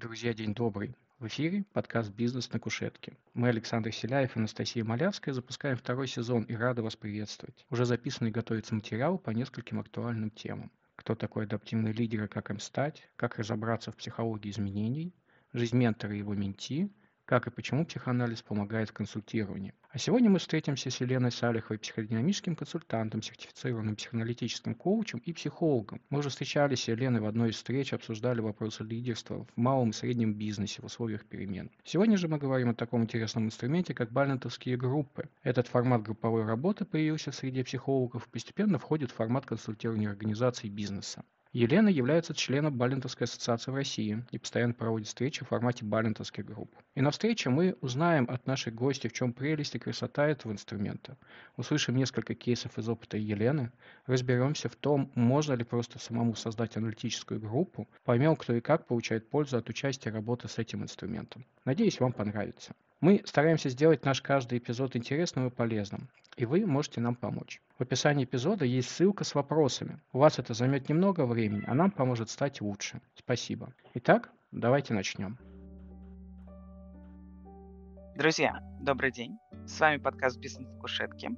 Друзья, день добрый. В эфире подкаст «Бизнес на кушетке». Мы, Александр Селяев и Анастасия Малявская, запускаем второй сезон и рады вас приветствовать. Уже записан и готовится материал по нескольким актуальным темам. Кто такой адаптивный лидер и как им стать, как разобраться в психологии изменений, жизнь ментора и его менти, как и почему психоанализ помогает в консультировании. А сегодня мы встретимся с Еленой Салиховой, психодинамическим консультантом, сертифицированным психоаналитическим коучем и психологом. Мы уже встречались с Еленой в одной из встреч, обсуждали вопросы лидерства в малом и среднем бизнесе в условиях перемен. Сегодня же мы говорим о таком интересном инструменте, как бальнетовские группы. Этот формат групповой работы появился в среде психологов и постепенно входит в формат консультирования организаций бизнеса. Елена является членом Балентовской ассоциации в России и постоянно проводит встречи в формате балентовских групп. И на встрече мы узнаем от нашей гости, в чем прелесть и красота этого инструмента. Услышим несколько кейсов из опыта Елены, разберемся в том, можно ли просто самому создать аналитическую группу, поймем, кто и как получает пользу от участия работы с этим инструментом. Надеюсь, вам понравится. Мы стараемся сделать наш каждый эпизод интересным и полезным, и вы можете нам помочь. В описании эпизода есть ссылка с вопросами. У вас это займет немного времени, а нам поможет стать лучше. Спасибо. Итак, давайте начнем. Друзья, добрый день. С вами подкаст «Бизнес в кушетке».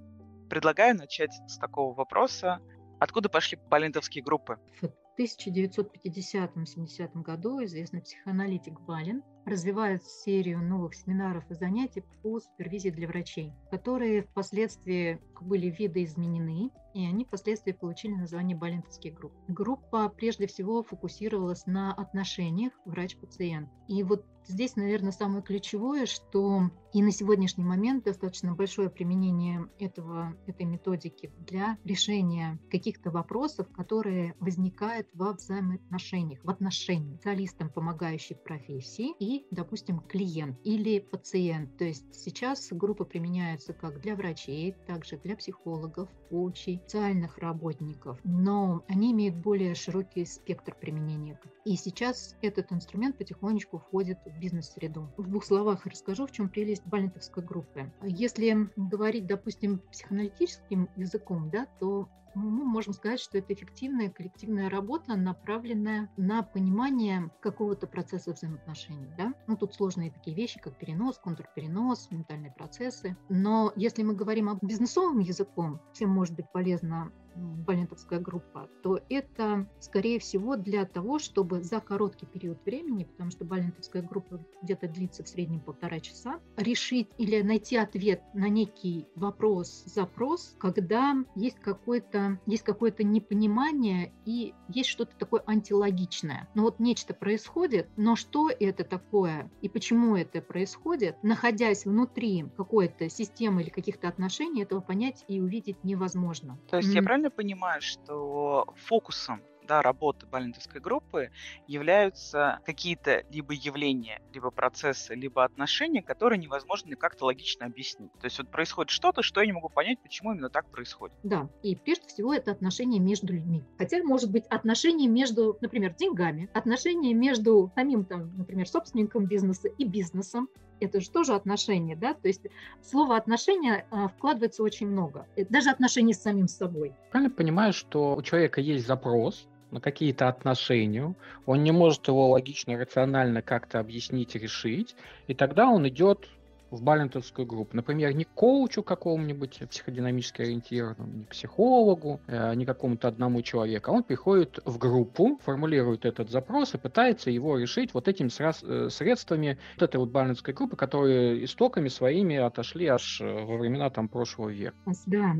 Предлагаю начать с такого вопроса. Откуда пошли балентовские группы? В 1950-70 году известный психоаналитик Балин развивает серию новых семинаров и занятий по супервизии для врачей, которые впоследствии были видоизменены, и они впоследствии получили название Балентовских групп. Группа прежде всего фокусировалась на отношениях врач-пациент. И вот здесь, наверное, самое ключевое, что и на сегодняшний момент достаточно большое применение этого, этой методики для решения каких-то вопросов, которые возникают во взаимоотношениях, в отношениях специалистам помогающей профессии и допустим, клиент или пациент. То есть сейчас группа применяется как для врачей, также для психологов, коучей, социальных работников, но они имеют более широкий спектр применения. И сейчас этот инструмент потихонечку входит в бизнес-среду. В двух словах расскажу, в чем прелесть бальнетовской группы. Если говорить, допустим, психоаналитическим языком, да, то мы можем сказать, что это эффективная коллективная работа, направленная на понимание какого-то процесса взаимоотношений. Да? Ну, тут сложные такие вещи, как перенос, контрперенос, ментальные процессы. Но если мы говорим об бизнесовым языком, всем может быть полезно балентовская группа, то это, скорее всего, для того, чтобы за короткий период времени, потому что балентовская группа где-то длится в среднем полтора часа, решить или найти ответ на некий вопрос, запрос, когда есть какое-то есть какое-то непонимание и есть что-то такое антилогичное. Но вот нечто происходит, но что это такое и почему это происходит, находясь внутри какой-то системы или каких-то отношений, этого понять и увидеть невозможно. То есть я правильно правильно понимаю, что фокусом да, работы балентовской группы являются какие-то либо явления, либо процессы, либо отношения, которые невозможно как-то логично объяснить. То есть вот происходит что-то, что я не могу понять, почему именно так происходит. Да, и прежде всего это отношения между людьми. Хотя, может быть, отношения между, например, деньгами, отношения между самим, там, например, собственником бизнеса и бизнесом, это же тоже отношения, да, то есть слово отношения а, вкладывается очень много, э, даже отношения с самим собой. Правильно понимаю, что у человека есть запрос на какие-то отношения, он не может его логично, рационально как-то объяснить, решить, и тогда он идет в балентовскую группу. Например, не коучу какому-нибудь психодинамически ориентированному, не психологу, э, не какому-то одному человеку, а он приходит в группу, формулирует этот запрос и пытается его решить вот этими э, средствами вот этой вот балентовской группы, которые истоками своими отошли аж э, во времена там прошлого века. Да,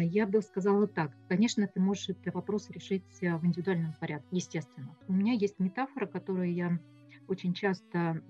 я бы сказала так. Конечно, ты можешь этот вопрос решить в индивидуальном порядке, естественно. У меня есть метафора, которую я очень часто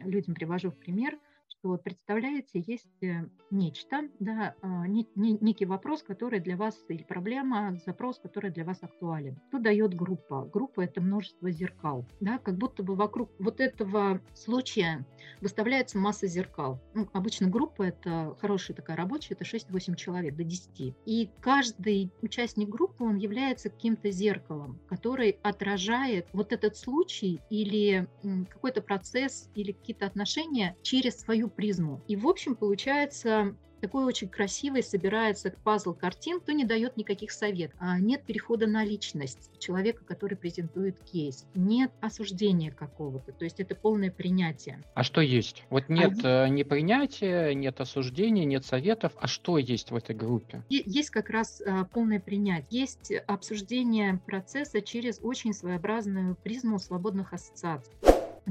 людям привожу в пример – что представляете, есть э, нечто, да, а, некий вопрос, который для вас, или проблема, запрос, который для вас актуален. Что дает группа? Группа – это множество зеркал, да, как будто бы вокруг вот этого случая выставляется масса зеркал. Ну, обычно группа – это хорошая такая рабочая, это 6-8 человек, до 10. И каждый участник группы, он является каким-то зеркалом, который отражает вот этот случай или какой-то процесс или какие-то отношения через свою призму. И, в общем, получается такой очень красивый собирается пазл картин, то не дает никаких советов. А нет перехода на личность человека, который презентует кейс. Нет осуждения какого-то. То есть это полное принятие. А что есть? Вот нет а... ни принятия, нет осуждения, нет советов. А что есть в этой группе? Есть как раз а, полное принятие. Есть обсуждение процесса через очень своеобразную призму свободных ассоциаций.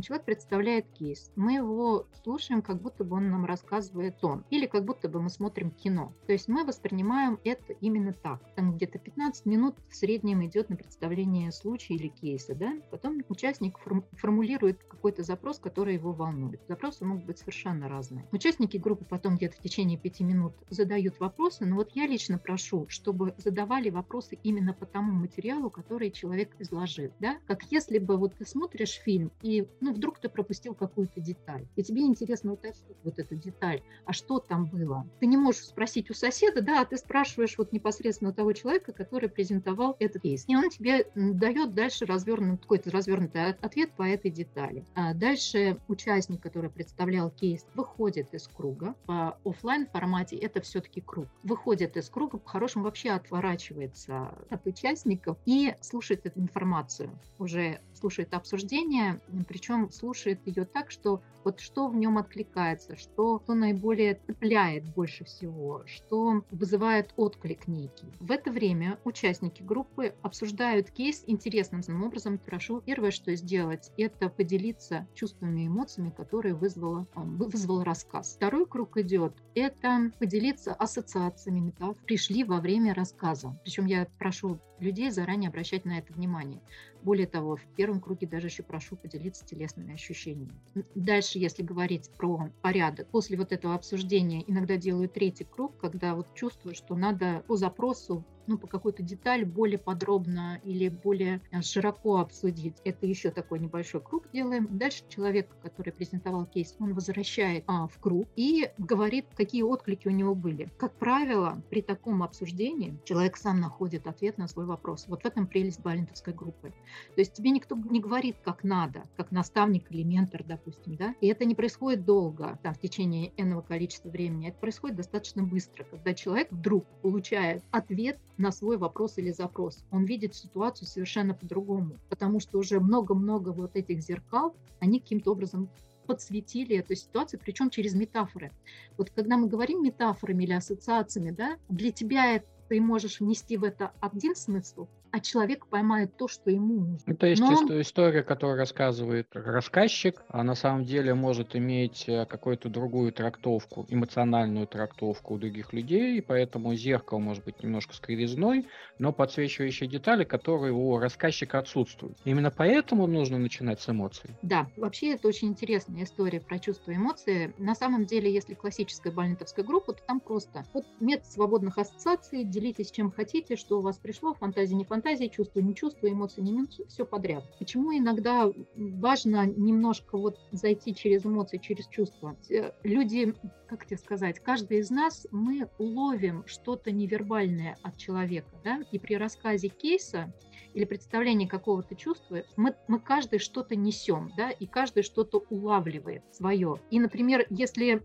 Человек представляет кейс. Мы его слушаем, как будто бы он нам рассказывает сон. Или как будто бы мы смотрим кино. То есть мы воспринимаем это именно так. Там где-то 15 минут в среднем идет на представление случая или кейса. Да? Потом участник формулирует какой-то запрос, который его волнует. Запросы могут быть совершенно разные. Участники группы потом где-то в течение 5 минут задают вопросы. Но вот я лично прошу, чтобы задавали вопросы именно по тому материалу, который человек изложил. Да? Как если бы вот ты смотришь фильм и ну, вдруг ты пропустил какую-то деталь, и тебе интересно уточнить вот эту деталь, а что там было. Ты не можешь спросить у соседа, да, а ты спрашиваешь вот непосредственно того человека, который презентовал этот кейс. И он тебе дает дальше развернутый, какой-то развернутый ответ по этой детали. А дальше участник, который представлял кейс, выходит из круга. По офлайн формате это все-таки круг. Выходит из круга, по-хорошему вообще отворачивается от участников и слушает эту информацию. Уже слушает обсуждение, причем причем слушает ее так, что вот что в нем откликается, что, что наиболее цепляет больше всего, что вызывает отклик некий. В это время участники группы обсуждают кейс интересным образом. Прошу первое, что сделать, это поделиться чувствами и эмоциями, которые вызвало, вызвал рассказ. Второй круг идет, это поделиться ассоциациями метафор, пришли во время рассказа. Причем я прошу людей заранее обращать на это внимание. Более того, в первом круге даже еще прошу поделиться телесными ощущениями. Дальше, если говорить про порядок, после вот этого обсуждения иногда делаю третий круг, когда вот чувствую, что надо по запросу ну, по какой-то деталь более подробно или более э, широко обсудить. Это еще такой небольшой круг делаем. Дальше человек, который презентовал кейс, он возвращает а, в круг и говорит, какие отклики у него были. Как правило, при таком обсуждении человек сам находит ответ на свой вопрос. Вот в этом прелесть балентовской группы. То есть тебе никто не говорит, как надо, как наставник или ментор, допустим, да, и это не происходит долго, там, в течение энного количества времени, это происходит достаточно быстро, когда человек вдруг получает ответ на свой вопрос или запрос. Он видит ситуацию совершенно по-другому, потому что уже много-много вот этих зеркал, они каким-то образом подсветили эту ситуацию, причем через метафоры. Вот когда мы говорим метафорами или ассоциациями, да, для тебя ты можешь внести в это один смысл, а человек поймает то, что ему нужно. Это есть Но история, которую рассказывает рассказчик, а на самом деле может иметь э, какую-то другую трактовку, эмоциональную трактовку у других людей, и поэтому зеркало может быть немножко с кривизной, но подсвечивающие детали, которые у рассказчика отсутствуют. Именно поэтому нужно начинать с эмоций. Да, вообще это очень интересная история про чувства и эмоции. На самом деле, если классическая бальнетовская группа, то там просто вот метод свободных ассоциаций, делитесь чем хотите, что у вас пришло, фантазия не фантазия, фантазии, чувства, не чувства, эмоции, не эмоции, все подряд. Почему иногда важно немножко вот зайти через эмоции, через чувства? Люди, как тебе сказать, каждый из нас, мы уловим что-то невербальное от человека, да, и при рассказе кейса или представлении какого-то чувства, мы, мы каждый что-то несем, да, и каждый что-то улавливает свое. И, например, если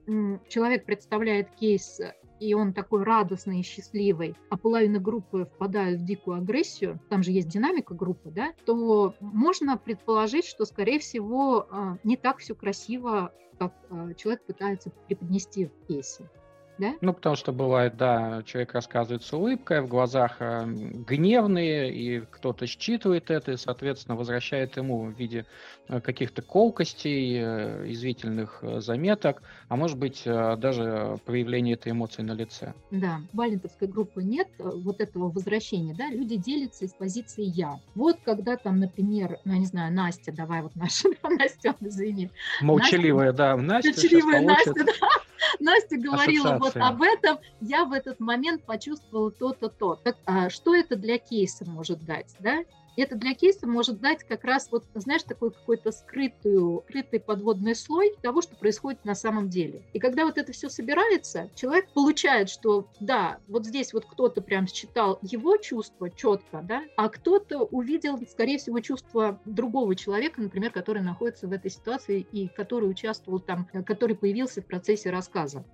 человек представляет кейс и он такой радостный и счастливый, а половина группы впадает в дикую агрессию, там же есть динамика группы, да, то можно предположить, что, скорее всего, а, не так все красиво, как а, человек пытается преподнести в песне да? Ну, потому что бывает, да, человек рассказывает с улыбкой, в глазах э, гневные, и кто-то считывает это, и, соответственно, возвращает ему в виде э, каких-то колкостей, э, извительных э, заметок, а может быть, э, даже проявление этой эмоции на лице. Да, в валентовской группы нет вот этого возвращения, да, люди делятся из позиции «я». Вот когда там, например, ну, я не знаю, Настя, давай вот наша, Настя, извини. Молчаливая, Настя, да, Настя Молчаливая Настя, да Настя говорила вот об этом, я в этот момент почувствовала то-то, то. Так, а что это для кейса может дать, да? это для кейса может дать как раз вот, знаешь, такой какой-то скрытую, скрытый подводный слой того, что происходит на самом деле. И когда вот это все собирается, человек получает, что да, вот здесь вот кто-то прям считал его чувства четко, да, а кто-то увидел, скорее всего, чувство другого человека, например, который находится в этой ситуации и который участвовал там, который появился в процессе рассказа.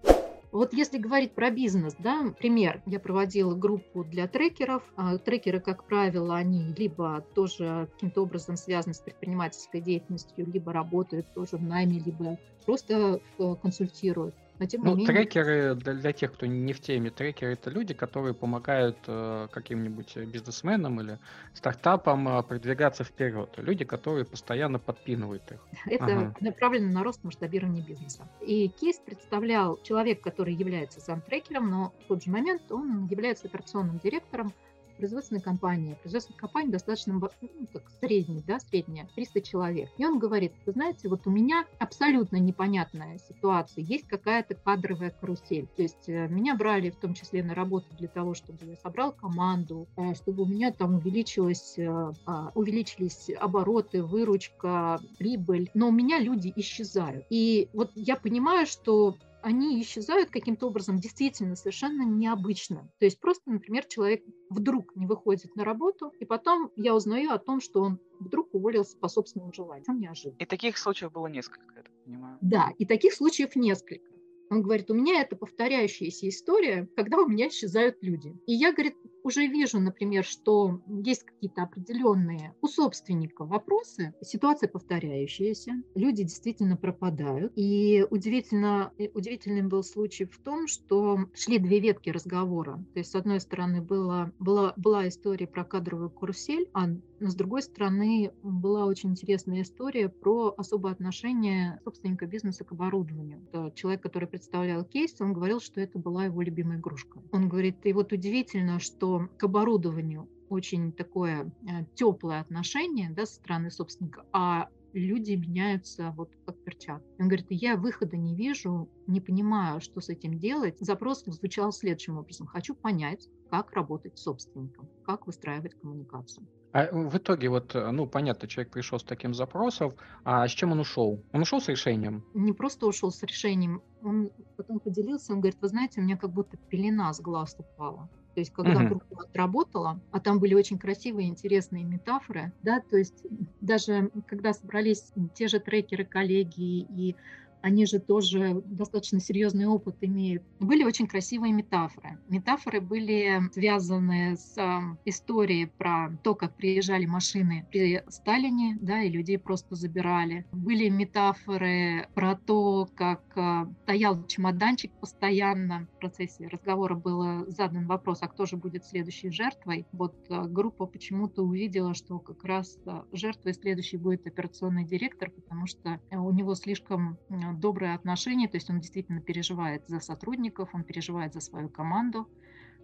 Вот если говорить про бизнес, да, пример, я проводила группу для трекеров. А трекеры, как правило, они либо тоже каким-то образом связаны с предпринимательской деятельностью, либо работают тоже в найме, либо просто э, консультируют. Но тем не ну, менее... трекеры, для, для тех, кто не в теме, трекеры это люди, которые помогают э, каким-нибудь бизнесменам или стартапам э, продвигаться вперед. Люди, которые постоянно подпинывают их. Это ага. направлено на рост масштабирования бизнеса. И кейс представлял человек, который является сам трекером, но в тот же момент он является операционным директором производственной компании. Производственная компания достаточно ну, так, средняя, да, средняя, 300 человек. И он говорит, вы знаете, вот у меня абсолютно непонятная ситуация, есть какая-то кадровая карусель. То есть э, меня брали в том числе на работу для того, чтобы я собрал команду, э, чтобы у меня там увеличилось, э, а, увеличились обороты, выручка, прибыль, но у меня люди исчезают. И вот я понимаю, что они исчезают каким-то образом действительно совершенно необычно. То есть просто, например, человек вдруг не выходит на работу, и потом я узнаю о том, что он вдруг уволился по собственному желанию. Чем неожиданно. И таких случаев было несколько, я так понимаю. Да, и таких случаев несколько. Он говорит, у меня это повторяющаяся история, когда у меня исчезают люди. И я, говорит, уже вижу, например, что есть какие-то определенные у собственника вопросы, ситуация повторяющаяся, люди действительно пропадают. И удивительно, удивительным был случай в том, что шли две ветки разговора. То есть, с одной стороны, была, была, была история про кадровую карусель, а с другой стороны, была очень интересная история про особое отношение собственника бизнеса к оборудованию. Это человек, который представлял кейс, он говорил, что это была его любимая игрушка. Он говорит, и вот удивительно, что к оборудованию очень такое э, теплое отношение да, со стороны собственника, а люди меняются вот как перчатки. Он говорит, я выхода не вижу, не понимаю, что с этим делать. Запрос звучал следующим образом. Хочу понять, как работать с собственником, как выстраивать коммуникацию. А в итоге вот, э, ну, понятно, человек пришел с таким запросом, а с чем он ушел? Он ушел с решением? Не просто ушел с решением, он потом поделился, он говорит, вы знаете, у меня как будто пелена с глаз упала. То есть, когда uh-huh. группа отработала, а там были очень красивые, интересные метафоры, да, то есть даже когда собрались те же трекеры, коллеги и они же тоже достаточно серьезный опыт имеют. Были очень красивые метафоры. Метафоры были связаны с историей про то, как приезжали машины при Сталине, да, и людей просто забирали. Были метафоры про то, как а, стоял чемоданчик постоянно. В процессе разговора был задан вопрос, а кто же будет следующей жертвой. Вот а, группа почему-то увидела, что как раз жертвой следующей будет операционный директор, потому что у него слишком добрые отношения, то есть он действительно переживает за сотрудников, он переживает за свою команду.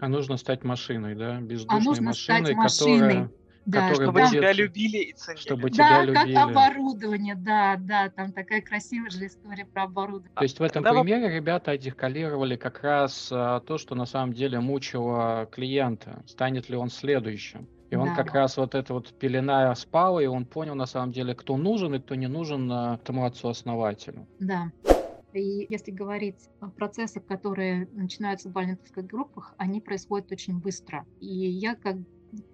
А нужно стать машиной, да? Бездушной а нужно машиной, стать машиной. которая да, чтобы будет, тебя любили и ценили. Чтобы тебя да, любили. как оборудование, да, да, там такая красивая же история про оборудование. То есть в этом Когда примере вы... ребята артикулировали как раз а, то, что на самом деле мучило клиента. Станет ли он следующим? И он да. как раз вот эта вот пелена спала, и он понял на самом деле, кто нужен и кто не нужен а, этому отцу-основателю. Да. И если говорить о процессах, которые начинаются в бальнетовских группах, они происходят очень быстро. И я как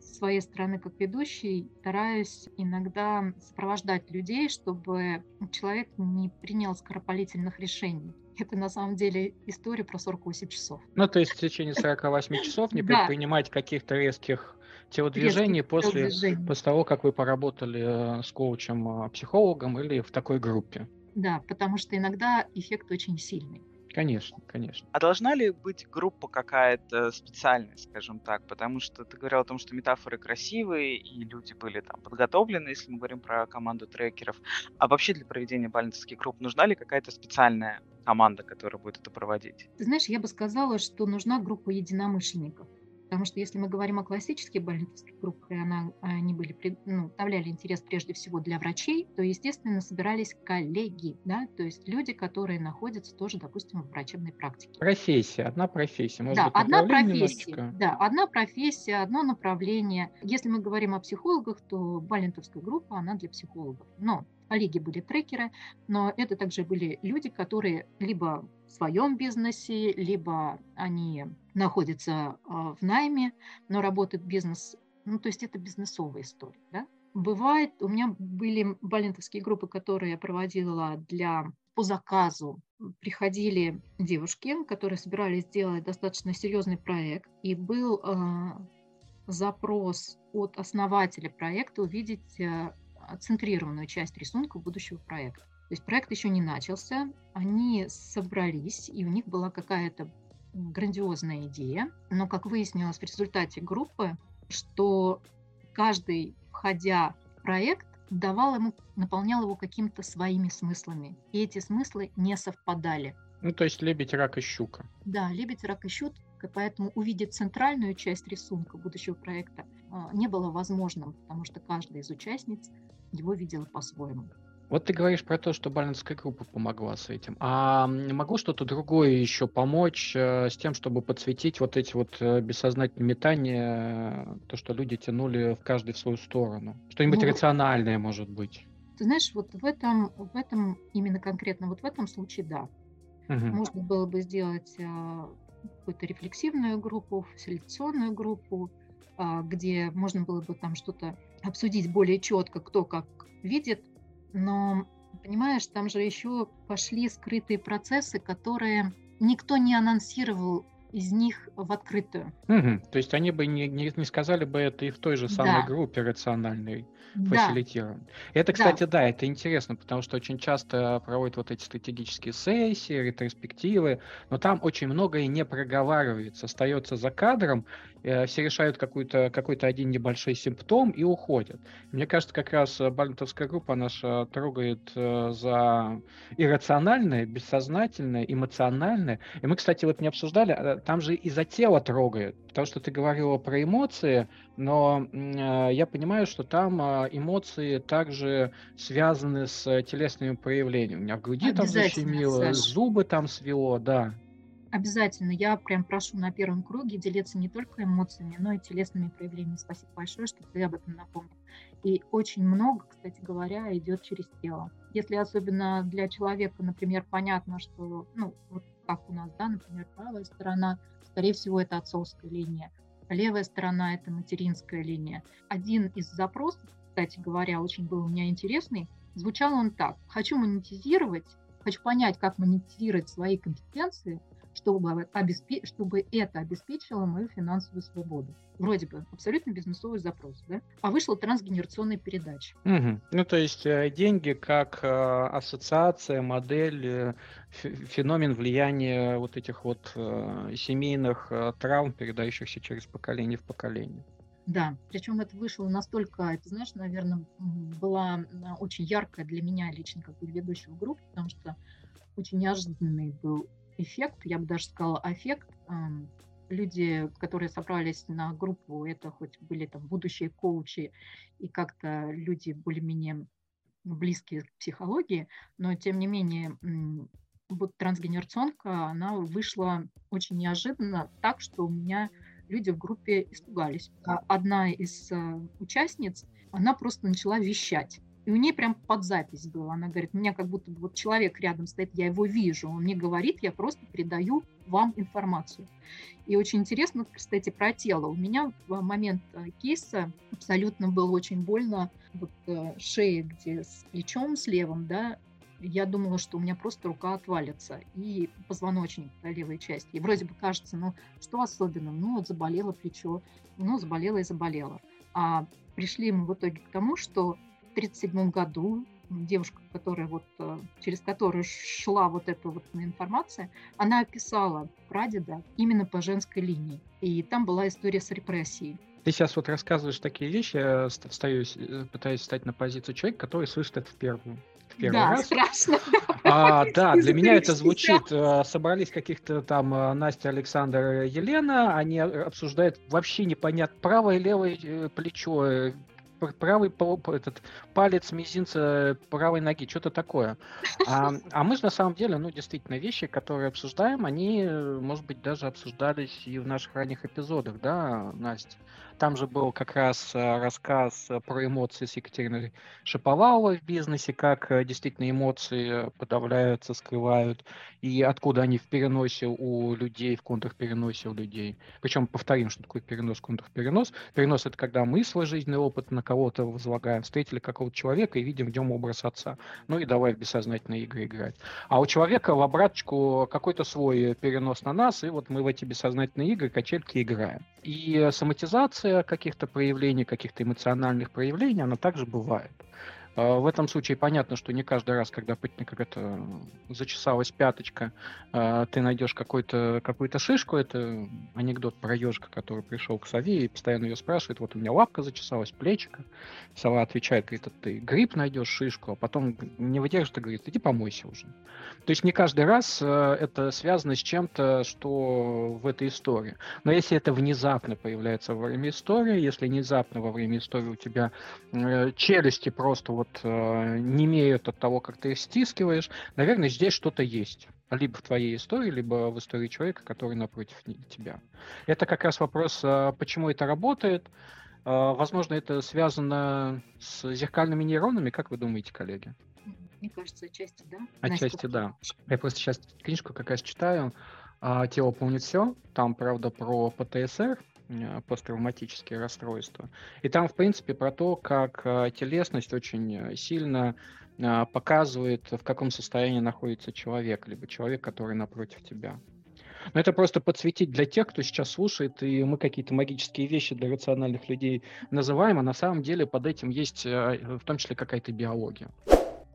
с своей стороны, как ведущий, стараюсь иногда сопровождать людей, чтобы человек не принял скоропалительных решений. Это на самом деле история про 48 часов. Ну, то есть в течение 48 часов не предпринимать каких-то резких телодвижений после, после того, как вы поработали э, с коучем-психологом э, или в такой группе. Да, потому что иногда эффект очень сильный. Конечно, конечно. А должна ли быть группа какая-то специальная, скажем так? Потому что ты говорил о том, что метафоры красивые, и люди были там подготовлены, если мы говорим про команду трекеров. А вообще для проведения бальнических групп нужна ли какая-то специальная команда, которая будет это проводить? Ты знаешь, я бы сказала, что нужна группа единомышленников. Потому что если мы говорим о классических больнических группах, и она, они были, ну, представляли интерес прежде всего для врачей, то, естественно, собирались коллеги, да, то есть люди, которые находятся тоже, допустим, в врачебной практике. Профессия, одна профессия. Может да, быть, одна профессия, немножечко... да, одна профессия, одно направление. Если мы говорим о психологах, то Балентовская группа, она для психологов. Но коллеги были трекеры, но это также были люди, которые либо в своем бизнесе, либо они находятся а, в найме, но работает бизнес, ну, то есть это бизнесовая история, да. Бывает, у меня были балентовские группы, которые я проводила для, по заказу приходили девушки, которые собирались сделать достаточно серьезный проект, и был э, запрос от основателя проекта увидеть э, центрированную часть рисунка будущего проекта. То есть проект еще не начался, они собрались, и у них была какая-то грандиозная идея, но, как выяснилось в результате группы, что каждый, входя в проект, давал ему, наполнял его какими-то своими смыслами. И эти смыслы не совпадали. Ну, то есть лебедь, рак и щука. Да, лебедь, рак и щука, поэтому увидеть центральную часть рисунка будущего проекта а, не было возможным, потому что каждая из участниц его видела по-своему. Вот ты говоришь про то, что Баленская группа помогла с этим. А могло что-то другое еще помочь э, с тем, чтобы подсветить вот эти вот э, бессознательные метания, то, что люди тянули в каждый в свою сторону? Что-нибудь ну, рациональное, может быть? Ты знаешь, вот в этом, в этом, именно конкретно вот в этом случае, да. Угу. Можно было бы сделать какую-то рефлексивную группу, селекционную группу, где можно было бы там что-то обсудить более четко, кто как видит, но, понимаешь, там же еще пошли скрытые процессы, которые никто не анонсировал из них в открытую. Угу. То есть они бы не, не, не сказали бы это и в той же самой да. группе рациональной фасилитирован. Да. Это, кстати, да. да, это интересно, потому что очень часто проводят вот эти стратегические сессии, ретроспективы, но там очень многое не проговаривается, остается за кадром, все решают какой-то какой-то один небольшой симптом и уходят. Мне кажется, как раз Бальмонтовская группа наша трогает э, за иррациональное, бессознательное, эмоциональное. И мы, кстати, вот не обсуждали, а, там же и за тело трогает, потому что ты говорила про эмоции, но э, я понимаю, что там э, эмоции также связаны с телесными проявлениями. У меня в груди там защемило, зубы там свело, да. Обязательно. Я прям прошу на первом круге делиться не только эмоциями, но и телесными проявлениями. Спасибо большое, что ты об этом напомнил. И очень много, кстати говоря, идет через тело. Если особенно для человека, например, понятно, что, ну, вот как у нас, да, например, правая сторона, скорее всего, это отцовская линия, левая сторона – это материнская линия. Один из запросов, кстати говоря, очень был у меня интересный, звучал он так. Хочу монетизировать, хочу понять, как монетизировать свои компетенции, чтобы, обеспе... чтобы это обеспечило мою финансовую свободу. Вроде бы абсолютно бизнесовый запрос, да? А вышла трансгенерационная передача. Угу. Ну, то есть э, деньги как э, ассоциация, модель, э, феномен влияния вот этих вот семейных травм, передающихся через поколение в поколение. Да, причем это вышло настолько, это, знаешь, наверное, была очень яркая для меня лично как бы ведущего группы, потому что очень неожиданный был эффект, я бы даже сказала эффект. Люди, которые собрались на группу, это хоть были там будущие коучи и как-то люди более-менее близкие к психологии, но тем не менее вот трансгенерационка, она вышла очень неожиданно так, что у меня люди в группе испугались. А одна из э, участниц, она просто начала вещать. И у нее прям под запись было. Она говорит, у меня как будто вот человек рядом стоит, я его вижу, он мне говорит, я просто передаю вам информацию. И очень интересно, кстати, про тело. У меня в момент э, кейса абсолютно было очень больно вот э, шея, где с плечом, с левым, да, я думала, что у меня просто рука отвалится и позвоночник да, левой части. И вроде бы кажется, ну что особенного? Ну вот заболело плечо, ну заболело и заболело. А пришли мы в итоге к тому, что 1937 году девушка, которая вот, э, через которую шла вот эта вот информация, она описала прадеда именно по женской линии. И там была история с репрессией. Ты сейчас вот рассказываешь такие вещи, я встаю, э, пытаюсь встать на позицию человека, который слышит это в первую. Первый да, раз. страшно. А, да, для меня это звучит. Э, собрались каких-то там Настя, Александр, Елена, они обсуждают вообще непонятно правое и левое плечо, правый этот палец мизинца правой ноги, что-то такое. А, а мы же на самом деле, ну, действительно, вещи, которые обсуждаем, они, может быть, даже обсуждались и в наших ранних эпизодах, да, Настя? Там же был как раз э, рассказ э, про эмоции с Екатериной Шаповаловой в бизнесе, как э, действительно эмоции подавляются, скрывают, и откуда они в переносе у людей, в контрпереносе у людей. Причем повторим, что такое перенос, контрперенос. Перенос – это когда мы свой жизненный опыт на кого-то возлагаем, встретили какого-то человека и видим в нем образ отца. Ну и давай в бессознательные игры играть. А у человека в обраточку какой-то свой перенос на нас, и вот мы в эти бессознательные игры, качельки играем. И соматизация каких-то проявлений, каких-то эмоциональных проявлений, она также бывает. А, в этом случае понятно, что не каждый раз, когда как это зачесалась пяточка, а, ты найдешь какую-то какую шишку. Это анекдот про ежика, который пришел к сове и постоянно ее спрашивает, вот у меня лапка зачесалась, плечика. Сова отвечает, говорит, ты гриб найдешь, шишку, а потом не выдержит и говорит, иди помойся уже. То есть не каждый раз а, это связано с чем-то, что в этой истории. Но если это внезапно появляется во время истории, если внезапно во время истории у тебя э, челюсти просто вот вот э, не имеют от того, как ты их стискиваешь, наверное, здесь что-то есть. Либо в твоей истории, либо в истории человека, который напротив тебя. Это как раз вопрос, э, почему это работает. Э, возможно, это связано с зеркальными нейронами, как вы думаете, коллеги? Мне кажется, отчасти да. Отчасти да. Я просто сейчас книжку как раз читаю. «Тело помнит все». Там, правда, про ПТСР, посттравматические расстройства. И там, в принципе, про то, как э, телесность очень э, сильно показывает, в каком состоянии находится человек, либо человек, который напротив тебя. Но это просто подсветить для тех, кто сейчас слушает, и мы какие-то магические вещи для рациональных людей называем, а на самом деле под этим есть в том числе какая-то биология.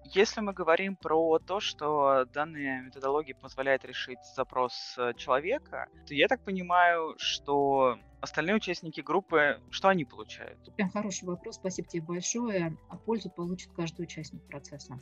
Если мы говорим про то, что данная методология позволяет решить запрос человека, то я так понимаю, что остальные участники группы, что они получают? Прям хороший вопрос, спасибо тебе большое. А пользу получит каждый участник процесса.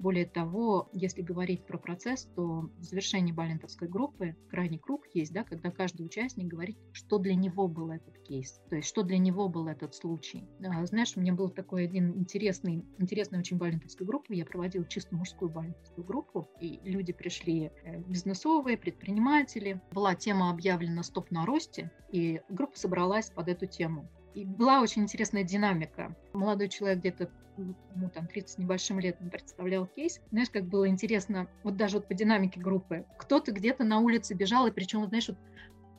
Более того, если говорить про процесс, то в завершении балентовской группы крайний круг есть, да, когда каждый участник говорит, что для него был этот кейс, то есть что для него был этот случай. А, знаешь, у меня был такой один интересный, интересный очень балентовской группы. Я проводила чисто мужскую балентовскую группу, и люди пришли э, бизнесовые, предприниматели. Была тема объявлена «Стоп на росте», и группа собралась под эту тему. И была очень интересная динамика. Молодой человек где-то ну, там, 30 с небольшим летом представлял кейс. Знаешь, как было интересно, вот даже вот по динамике группы. Кто-то где-то на улице бежал, и причем, знаешь, вот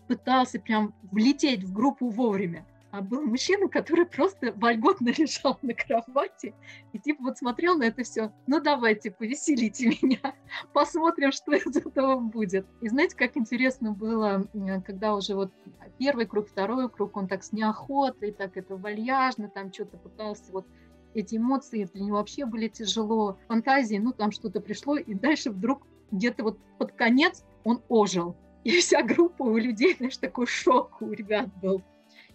пытался прям влететь в группу вовремя а был мужчина, который просто вольготно лежал на кровати и типа вот смотрел на это все. Ну давайте, повеселите меня, посмотрим, что из этого будет. И знаете, как интересно было, когда уже вот первый круг, второй круг, он так с неохотой, так это вальяжно, там что-то пытался вот эти эмоции для него вообще были тяжело, фантазии, ну там что-то пришло, и дальше вдруг где-то вот под конец он ожил. И вся группа у людей, знаешь, такой шок у ребят был.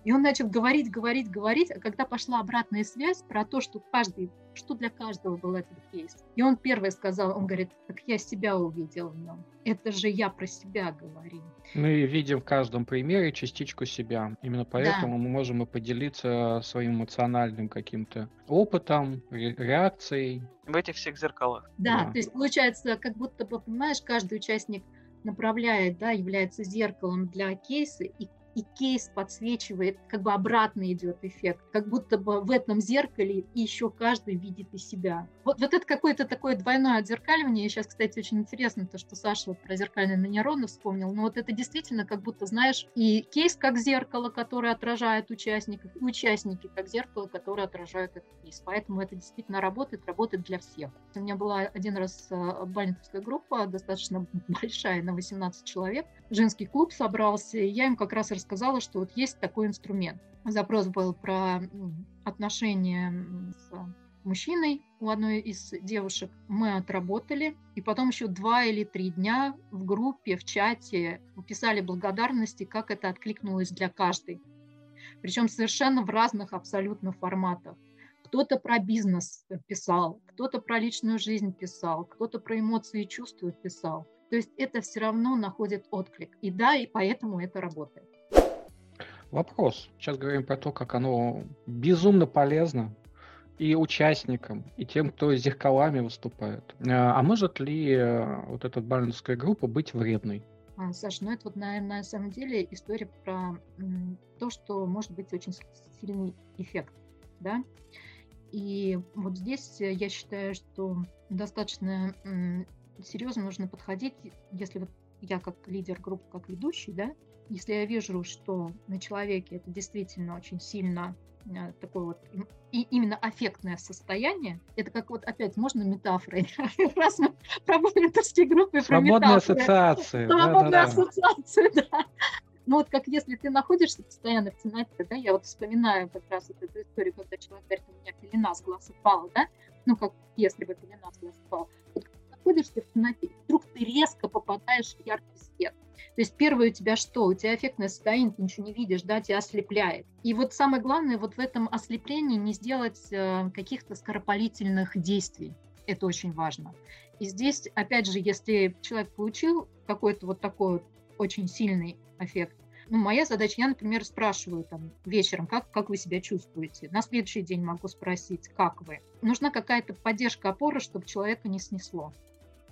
И он начал говорить, говорить, говорить, а когда пошла обратная связь про то, что каждый, что для каждого был этот кейс. И он первый сказал, он говорит, так я себя увидел в нем. Это же я про себя говорю. Мы видим в каждом примере частичку себя. Именно поэтому да. мы можем и поделиться своим эмоциональным каким-то опытом, реакцией. В этих всех зеркалах. Да, да, то есть получается, как будто бы, понимаешь, каждый участник направляет, да, является зеркалом для кейса, и и кейс подсвечивает, как бы обратно идет эффект, как будто бы в этом зеркале еще каждый видит и себя. Вот, вот это какое-то такое двойное отзеркаливание. Сейчас, кстати, очень интересно то, что Саша вот про зеркальные нейроны вспомнил, но вот это действительно как будто, знаешь, и кейс как зеркало, которое отражает участников, и участники как зеркало, которое отражает этот кейс. Поэтому это действительно работает, работает для всех. У меня была один раз а, бальниковская группа, достаточно большая, на 18 человек. Женский клуб собрался, и я им как раз рассказала, что вот есть такой инструмент. Запрос был про отношения с мужчиной у одной из девушек. Мы отработали, и потом еще два или три дня в группе, в чате писали благодарности, как это откликнулось для каждой. Причем совершенно в разных абсолютно форматах. Кто-то про бизнес писал, кто-то про личную жизнь писал, кто-то про эмоции и чувства писал. То есть это все равно находит отклик. И да, и поэтому это работает. Вопрос. Сейчас говорим про то, как оно безумно полезно и участникам, и тем, кто зеркалами выступает. А, а может ли э, вот эта бальнская группа быть вредной? А, Саша, ну это вот, наверное, на самом деле история про то, что может быть очень сильный эффект, да. И вот здесь я считаю, что достаточно серьезно нужно подходить, если вот я как лидер группы, как ведущий, да, если я вижу, что на человеке это действительно очень сильно э, такое вот и именно аффектное состояние. Это как вот опять можно метафорой, раз мы про менторские группы, Свободная ассоциация. Свободная да, ассоциация, да. Ну вот как если ты находишься постоянно в темноте, да, я вот вспоминаю как раз вот эту историю, когда человек говорит, у меня пелена с глаз упала, да, ну как если бы пелена с глаз упала. Вот находишься в темноте, вдруг ты резко попадаешь в яркий свет. То есть первое у тебя что? У тебя эффектное состояние, ты ничего не видишь, да, тебя ослепляет. И вот самое главное вот в этом ослеплении не сделать э, каких-то скоропалительных действий. Это очень важно. И здесь, опять же, если человек получил какой-то вот такой очень сильный эффект, ну, моя задача, я, например, спрашиваю там вечером, как, как вы себя чувствуете. На следующий день могу спросить, как вы. Нужна какая-то поддержка, опора, чтобы человека не снесло.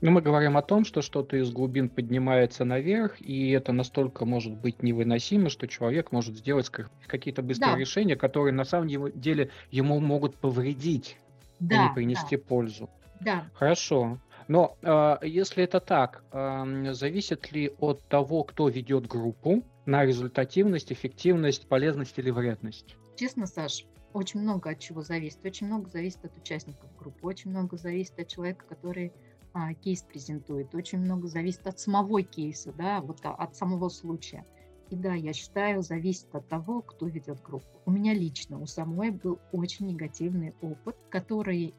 Ну, мы говорим о том, что что-то из глубин поднимается наверх, и это настолько может быть невыносимо, что человек может сделать какие-то быстрые да. решения, которые на самом деле ему могут повредить, да, а не принести да. пользу. Да. Хорошо. Но э, если это так, э, зависит ли от того, кто ведет группу, на результативность, эффективность, полезность или вредность? Честно, Саш, очень много от чего зависит. Очень много зависит от участников группы, очень много зависит от человека, который а, кейс презентует. Очень много зависит от самого кейса, да, вот от самого случая. И да, я считаю, зависит от того, кто ведет группу. У меня лично, у самой был очень негативный опыт, который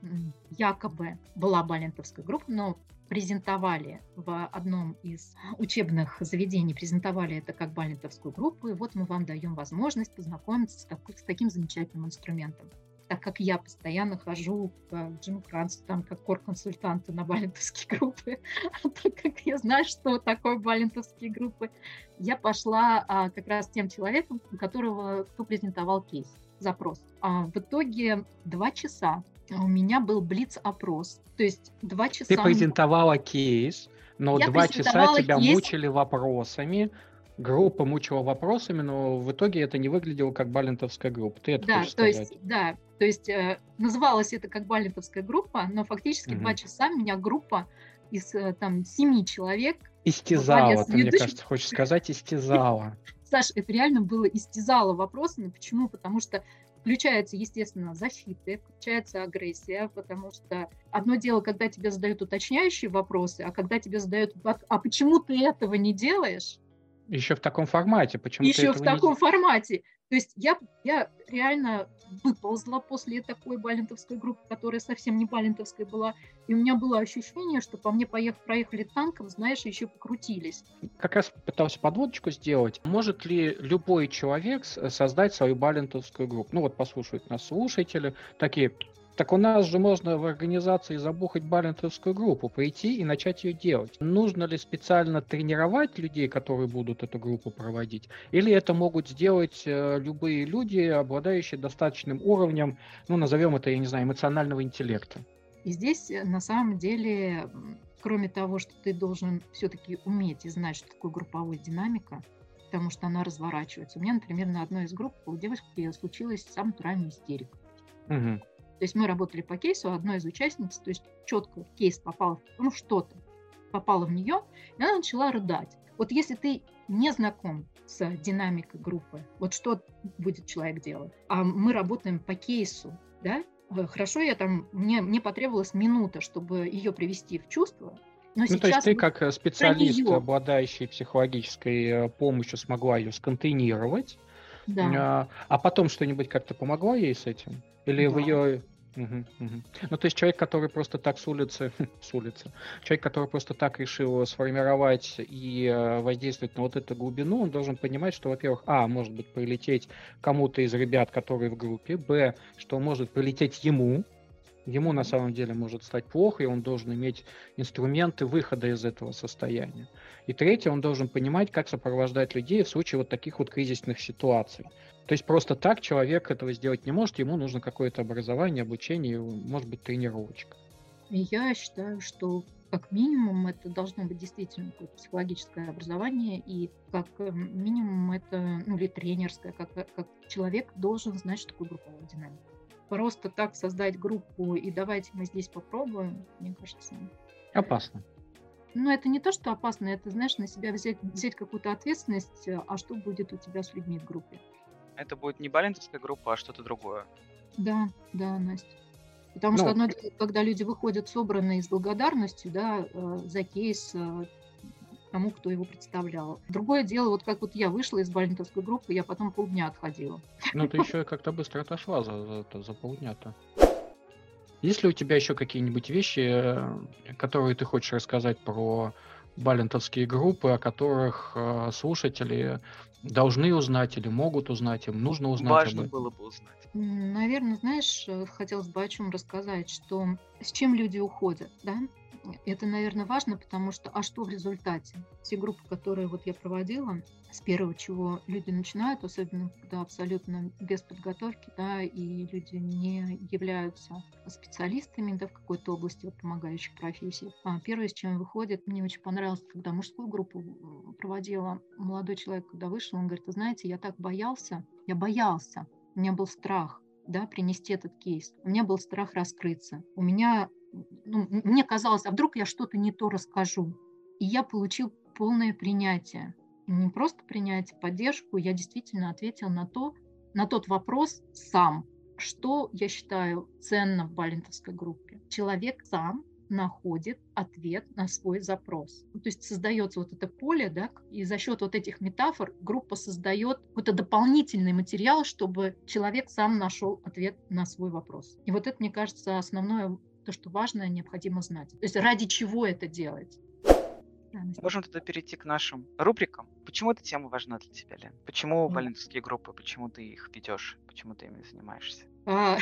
якобы была балентовская группа, но презентовали в одном из учебных заведений, презентовали это как балентовскую группу, и вот мы вам даем возможность познакомиться с таким замечательным инструментом так как я постоянно хожу к Джиму Крансу, там, как кор-консультанту на балентовские группы, а так как я знаю, что такое балентовские группы, я пошла а, как раз тем человеком, у которого, кто презентовал кейс, запрос. А в итоге два часа у меня был блиц-опрос, то есть два часа... Ты презентовала кейс, но я два часа тебя кейс... мучили вопросами, группа мучила вопросами, но в итоге это не выглядело как балентовская группа. Ты это да, то сказать? есть, да, то есть э, называлась это как балентовская группа, но фактически угу. два часа меня группа из э, там семи человек истязала, ты, мне кажется, хочешь сказать, истязала. Саш, это реально было истязало вопросами. Почему? Потому что включается, естественно, защита, включается агрессия, потому что одно дело, когда тебе задают уточняющие вопросы, а когда тебе задают, а почему ты этого не делаешь, еще в таком формате. Почему Еще в таком не... формате. То есть я, я реально выползла после такой балентовской группы, которая совсем не балентовская была, и у меня было ощущение, что по мне поехали, проехали танком, знаешь, еще покрутились. Как раз пытался подводочку сделать. Может ли любой человек создать свою балентовскую группу? Ну вот послушают нас слушатели, такие, так у нас же можно в организации забухать балентовскую группу, прийти и начать ее делать. Нужно ли специально тренировать людей, которые будут эту группу проводить? Или это могут сделать э, любые люди, обладающие достаточным уровнем, ну, назовем это, я не знаю, эмоционального интеллекта? И здесь, э, на самом деле, кроме того, что ты должен все-таки уметь и знать, что такое групповая динамика, потому что она разворачивается. У меня, например, на одной из групп у девушки случилась самая натуральная истерика. Угу. То есть мы работали по кейсу, одной из участниц, то есть четко кейс попал, ну что-то попало в нее, и она начала рыдать. Вот если ты не знаком с динамикой группы, вот что будет человек делать? А мы работаем по кейсу, да? Э, хорошо, я там, мне, мне потребовалась минута, чтобы ее привести в чувство, но ну, то есть ты как э, специалист, обладающий психологической э, помощью, смогла ее сконтейнировать, да. а, а потом что-нибудь как-то помогло ей с этим? Или да. в ее Угу, угу. Ну, то есть человек, который просто так с улицы, с улицы, человек, который просто так решил сформировать и э, воздействовать на вот эту глубину, он должен понимать, что, во-первых, а, может быть прилететь кому-то из ребят, которые в группе, б, что может прилететь ему, ему на самом деле может стать плохо, и он должен иметь инструменты выхода из этого состояния. И третье, он должен понимать, как сопровождать людей в случае вот таких вот кризисных ситуаций. То есть просто так человек этого сделать не может, ему нужно какое-то образование, обучение, может быть, тренировочка. Я считаю, что как минимум это должно быть действительно какое-то психологическое образование, и как э, минимум это, ну или тренерское, как, как человек должен знать, что такое групповая динамика. Просто так создать группу и давайте мы здесь попробуем, мне кажется... Опасно. Ну, это не то, что опасно, это, знаешь, на себя взять, взять какую-то ответственность, а что будет у тебя с людьми в группе. Это будет не балентовская группа, а что-то другое. Да, да, Настя. Потому ну, что одно дело, когда люди выходят собранные с благодарностью да, э, за кейс э, тому, кто его представлял. Другое дело, вот как вот я вышла из балентовской группы, я потом полдня отходила. Ну, ты еще как-то быстро отошла за, за, за полдня-то. Есть ли у тебя еще какие-нибудь вещи, э, которые ты хочешь рассказать про балентовские группы, о которых э, слушатели должны узнать или могут узнать, им нужно узнать? Важно было бы узнать. Наверное, знаешь, э, хотелось бы о чем рассказать, что с чем люди уходят, да? Это, наверное, важно, потому что, а что в результате? Те группы, которые вот я проводила, с первого, чего люди начинают, особенно когда абсолютно без подготовки, да, и люди не являются специалистами да, в какой-то области вот, помогающих профессий. А первое, с чем выходит, мне очень понравилось, когда мужскую группу проводила молодой человек, когда вышел, он говорит, знаете, я так боялся, я боялся, у меня был страх, да, принести этот кейс. У меня был страх раскрыться. У меня, ну, мне казалось, а вдруг я что-то не то расскажу. И я получил полное принятие не просто принять поддержку, я действительно ответила на, то, на тот вопрос сам, что я считаю ценно в балентовской группе. Человек сам находит ответ на свой запрос. Ну, то есть создается вот это поле, да, и за счет вот этих метафор группа создает какой-то дополнительный материал, чтобы человек сам нашел ответ на свой вопрос. И вот это, мне кажется, основное, то, что важно, необходимо знать. То есть ради чего это делать. Можем тогда перейти к нашим рубрикам. Почему эта тема важна для тебя, Лен? Почему mm. волонтерские группы? Почему ты их ведешь? Почему ты ими занимаешься? А,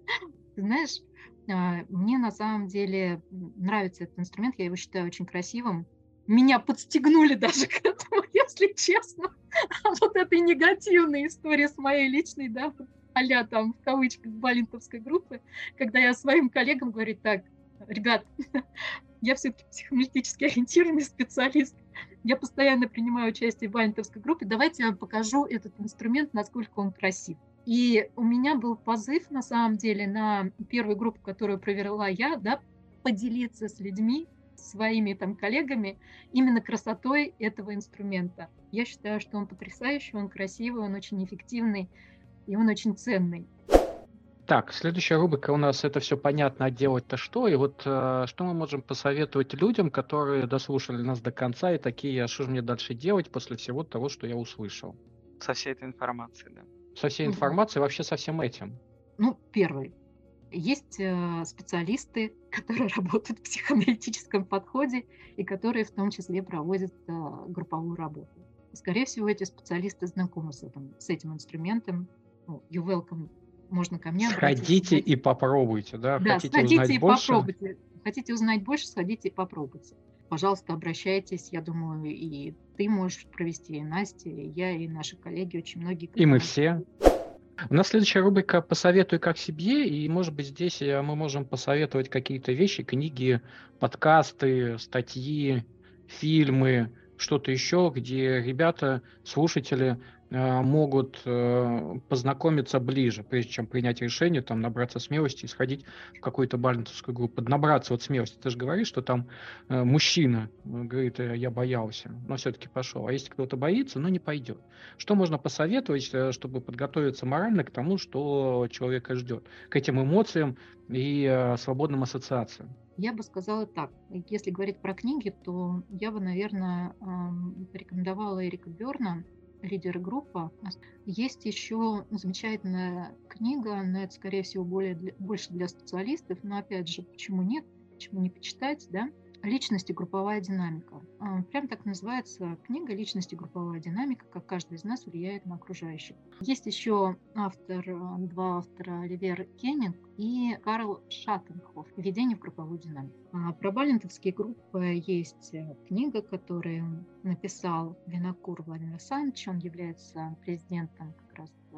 знаешь, мне на самом деле нравится этот инструмент, я его считаю очень красивым. Меня подстегнули даже к этому, если честно. А вот этой негативной истории с моей личной, да, а там в кавычках балинтовской группы, когда я своим коллегам говорю, так, ребят, я все-таки психоаналитически ориентированный специалист. Я постоянно принимаю участие в вайнтовской группе. Давайте я вам покажу этот инструмент, насколько он красив. И у меня был позыв, на самом деле, на первую группу, которую провела я, да, поделиться с людьми, своими там коллегами именно красотой этого инструмента. Я считаю, что он потрясающий, он красивый, он очень эффективный и он очень ценный. Так, следующая рубрика у нас это все понятно, а делать-то что? И вот э, что мы можем посоветовать людям, которые дослушали нас до конца и такие, а что же мне дальше делать после всего того, что я услышал? Со всей этой информацией, да. Со всей информацией, вообще со всем этим. Ну, первый. Есть э, специалисты, которые работают в психоаналитическом подходе и которые в том числе проводят э, групповую работу. Скорее всего, эти специалисты знакомы с этим, с этим инструментом. Ну, you welcome можно ко мне обратиться. Сходите и попробуйте, да? Да, Хотите сходите и больше? попробуйте. Хотите узнать больше, сходите и попробуйте. Пожалуйста, обращайтесь. Я думаю, и ты можешь провести, и Настя, и я, и наши коллеги, очень многие. И мы все. У нас следующая рубрика «Посоветуй как себе», и, может быть, здесь э, мы можем посоветовать какие-то вещи, книги, подкасты, статьи, фильмы, что-то еще, где ребята, слушатели могут э, познакомиться ближе, прежде чем принять решение, там, набраться смелости и сходить в какую-то бальнтовскую группу. Набраться вот смелости. Ты же говоришь, что там э, мужчина говорит, я боялся, но все-таки пошел. А если кто-то боится, ну не пойдет. Что можно посоветовать, чтобы подготовиться морально к тому, что человека ждет? К этим эмоциям и свободным ассоциациям? Я бы сказала так. Если говорить про книги, то я бы, наверное, порекомендовала Эрика Берна лидеры группа. Есть еще замечательная книга, но это, скорее всего, более для, больше для специалистов, но опять же, почему нет, почему не почитать, да? Личность и групповая динамика. А, прям так называется книга «Личность и групповая динамика. Как каждый из нас влияет на окружающих». Есть еще автор, два автора, Оливер Кеннинг и Карл Шаттенхоф «Введение в групповую динамику». А про балентовские группы есть э, книга, которую написал Винокур Владимир Александрович. Он является президентом как раз э,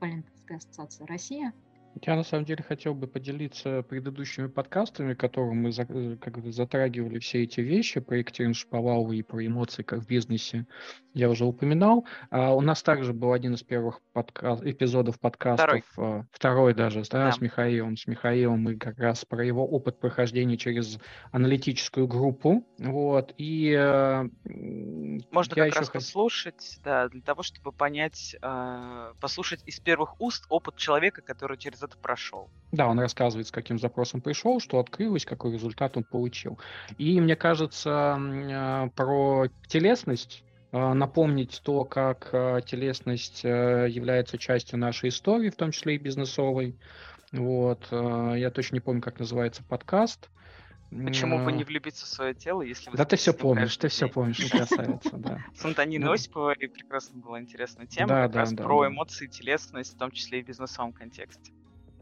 Балентовской ассоциации Россия. Я на самом деле хотел бы поделиться предыдущими подкастами, которые мы за- э, как бы затрагивали все эти вещи про Екатерину Шповалову и про эмоции как в бизнесе. Я уже упоминал. А у нас также был один из первых подка- эпизодов подкастов, Второй. э, второй даже, да, Да. с Михаилом. С Михаилом мы как раз про его опыт прохождения через аналитическую группу. Вот. И э, Можно я как еще раз хот- послушать, да, для того, чтобы понять, э, послушать из первых уст опыт человека, который через это прошел. Да, он рассказывает, с каким запросом пришел, что открылось, какой результат он получил. И мне кажется, э, про телесность э, напомнить то, как э, телесность является частью нашей истории, в том числе и бизнесовой. Вот. Я точно не помню, как называется подкаст. Почему бы не влюбиться в свое тело, если вы Да ты все помнишь, ты все помнишь, ну, красавица, да. С Антониной Ну, Осиповой прекрасно была интересная тема, как раз про эмоции, телесность, в том числе и в бизнесовом контексте.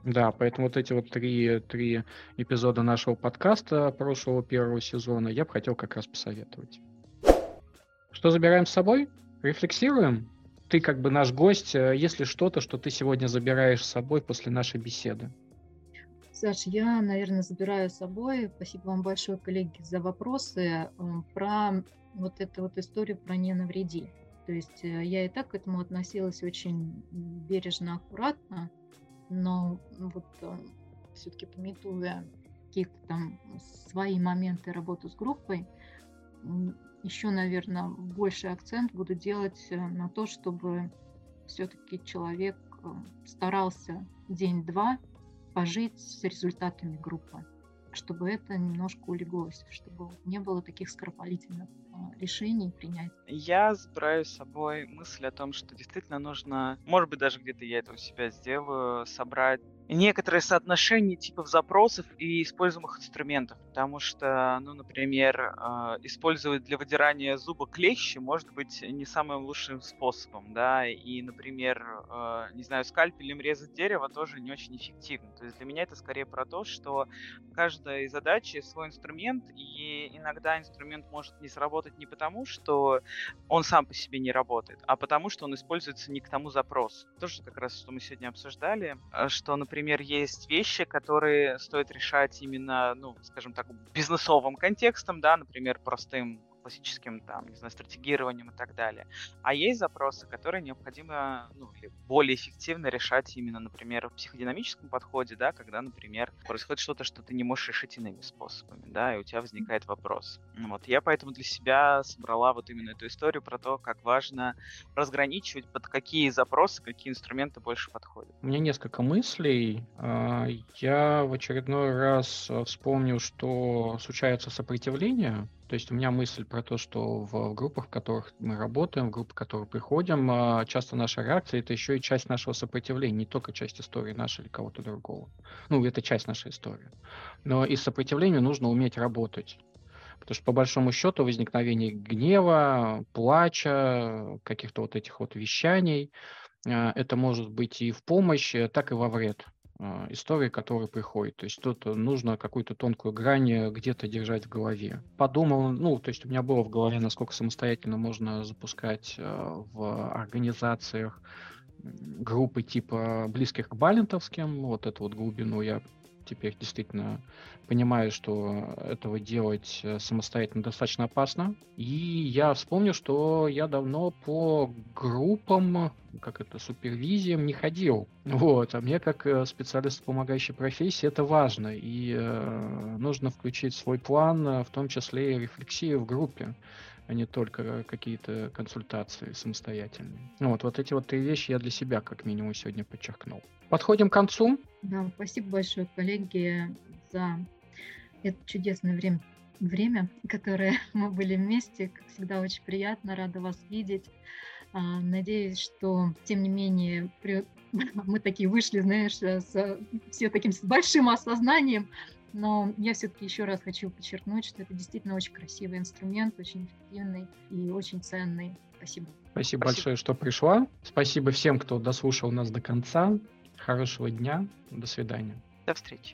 Да, поэтому вот эти вот три, три эпизода нашего подкаста прошлого первого сезона я бы хотел как раз посоветовать. Что забираем с собой? Рефлексируем? Ты как бы наш гость, э, если что-то, что ты сегодня забираешь с собой после нашей беседы. Саш, я, наверное, забираю с собой. Спасибо вам большое, коллеги, за вопросы м, про вот эту вот историю про «не навреди». То есть э, я и так к этому относилась очень бережно, аккуратно, но вот все-таки пометуя какие-то там свои моменты работы с группой, еще, наверное, больший акцент буду делать э, на то, чтобы все-таки человек э, старался день-два пожить с результатами группы, чтобы это немножко улеглось, чтобы не было таких скоропалительных решений принять. Я забираю с собой мысль о том, что действительно нужно, может быть, даже где-то я это у себя сделаю, собрать некоторые соотношения типов запросов и используемых инструментов, потому что, ну, например, э, использовать для выдирания зуба клещи может быть не самым лучшим способом, да, и, например, э, не знаю, скальпелем резать дерево тоже не очень эффективно. То есть для меня это скорее про то, что каждой задачи свой инструмент, и иногда инструмент может не сработать не потому, что он сам по себе не работает, а потому, что он используется не к тому запросу. Тоже как раз, что мы сегодня обсуждали, э, что, например, есть вещи, которые стоит решать именно, ну, скажем так, бизнесовым контекстом, да, например, простым классическим, там, не знаю, стратегированием и так далее. А есть запросы, которые необходимо, ну, более эффективно решать именно, например, в психодинамическом подходе, да, когда, например, происходит что-то, что ты не можешь решить иными способами, да, и у тебя возникает вопрос. Ну Вот, я поэтому для себя собрала вот именно эту историю про то, как важно разграничивать, под какие запросы, какие инструменты больше подходят. У меня несколько мыслей. А, Я в очередной раз э, вспомнил, что случается сопротивление. То есть у меня мысль про то, что в группах, в которых мы работаем, в группы, в которые приходим, а, часто наша реакция это еще и часть нашего сопротивления, не только часть истории нашей или кого-то другого. Ну, это часть нашей истории. Но и с нужно уметь работать. Потому что по большому счету возникновение гнева, плача, каких-то вот этих вот вещаний, а, это может быть и в помощь, э, так и во вред истории, которые приходят. То есть тут нужно какую-то тонкую грань э, где-то держать в голове. Подумал, ну, то есть у меня было в голове, насколько самостоятельно можно запускать э, в организациях группы типа близких к балентовским. Вот эту вот глубину я теперь действительно понимаю, что этого делать э, самостоятельно достаточно опасно. И я вспомнил, что я давно по группам, как это, супервизиям не ходил. Вот. А мне, как э, специалист помогающей профессии, это важно. И э, нужно включить свой план, э, в том числе и рефлексию в группе а не только какие-то консультации самостоятельные. Ну Вот, вот эти вот три вещи я для себя как минимум сегодня подчеркнул. Подходим к концу. Да, спасибо большое, коллеги, за это чудесное время, время, которое мы были вместе. Как всегда, очень приятно, рада вас видеть. А, Надеюсь, что, тем не менее, при- мы такие вышли, знаешь, с, все таким с большим осознанием, но я все-таки еще раз хочу подчеркнуть, что это действительно очень красивый инструмент, очень эффективный и очень ценный. Спасибо. Спасибо, Спасибо. большое, что пришла. Спасибо всем, кто дослушал нас до конца. Хорошего дня. До свидания. До встречи.